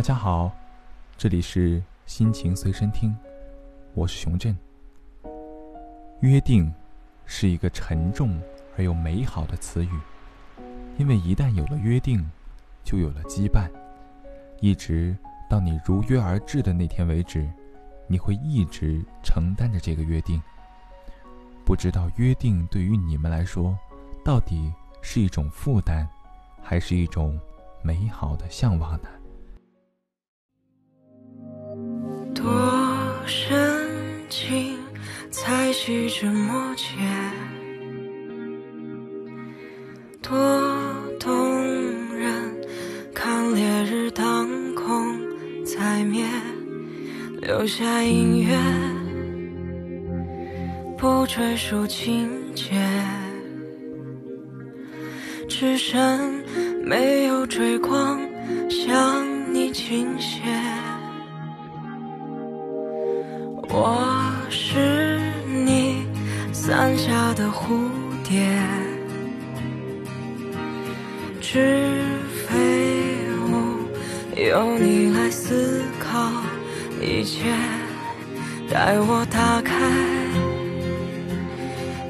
大家好，这里是心情随身听，我是熊振。约定是一个沉重而又美好的词语，因为一旦有了约定，就有了羁绊，一直到你如约而至的那天为止，你会一直承担着这个约定。不知道约定对于你们来说，到底是一种负担，还是一种美好的向往呢？多深情才细枝末节，多动人看烈日当空再灭，留下音乐，不追述情节，只剩没有追光向你倾斜。是非物，由你来思考一切，带我打开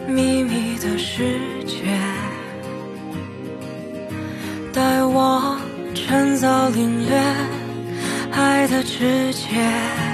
秘密的世界，带我趁早领略爱的直接。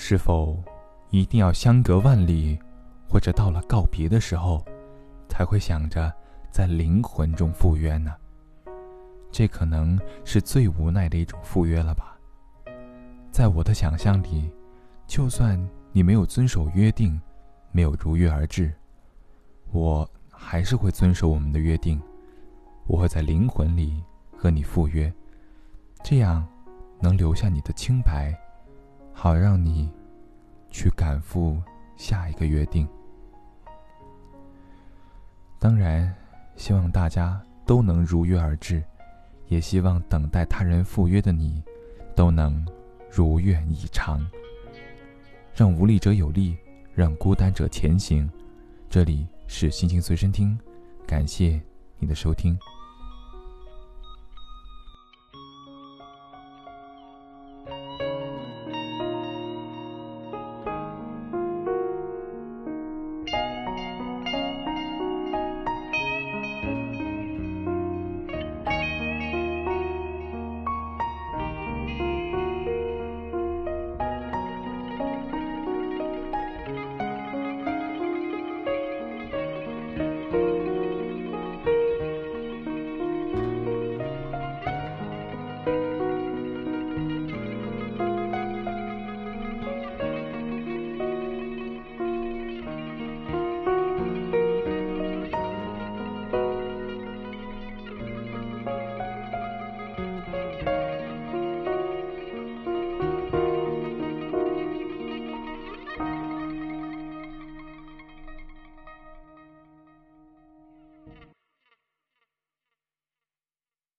是否一定要相隔万里，或者到了告别的时候，才会想着在灵魂中赴约呢？这可能是最无奈的一种赴约了吧。在我的想象里，就算你没有遵守约定，没有如约而至，我还是会遵守我们的约定，我会在灵魂里和你赴约，这样能留下你的清白，好让你去赶赴下一个约定。当然，希望大家都能如约而至，也希望等待他人赴约的你，都能如愿以偿。让无力者有力，让孤单者前行。这里是心情随身听，感谢你的收听。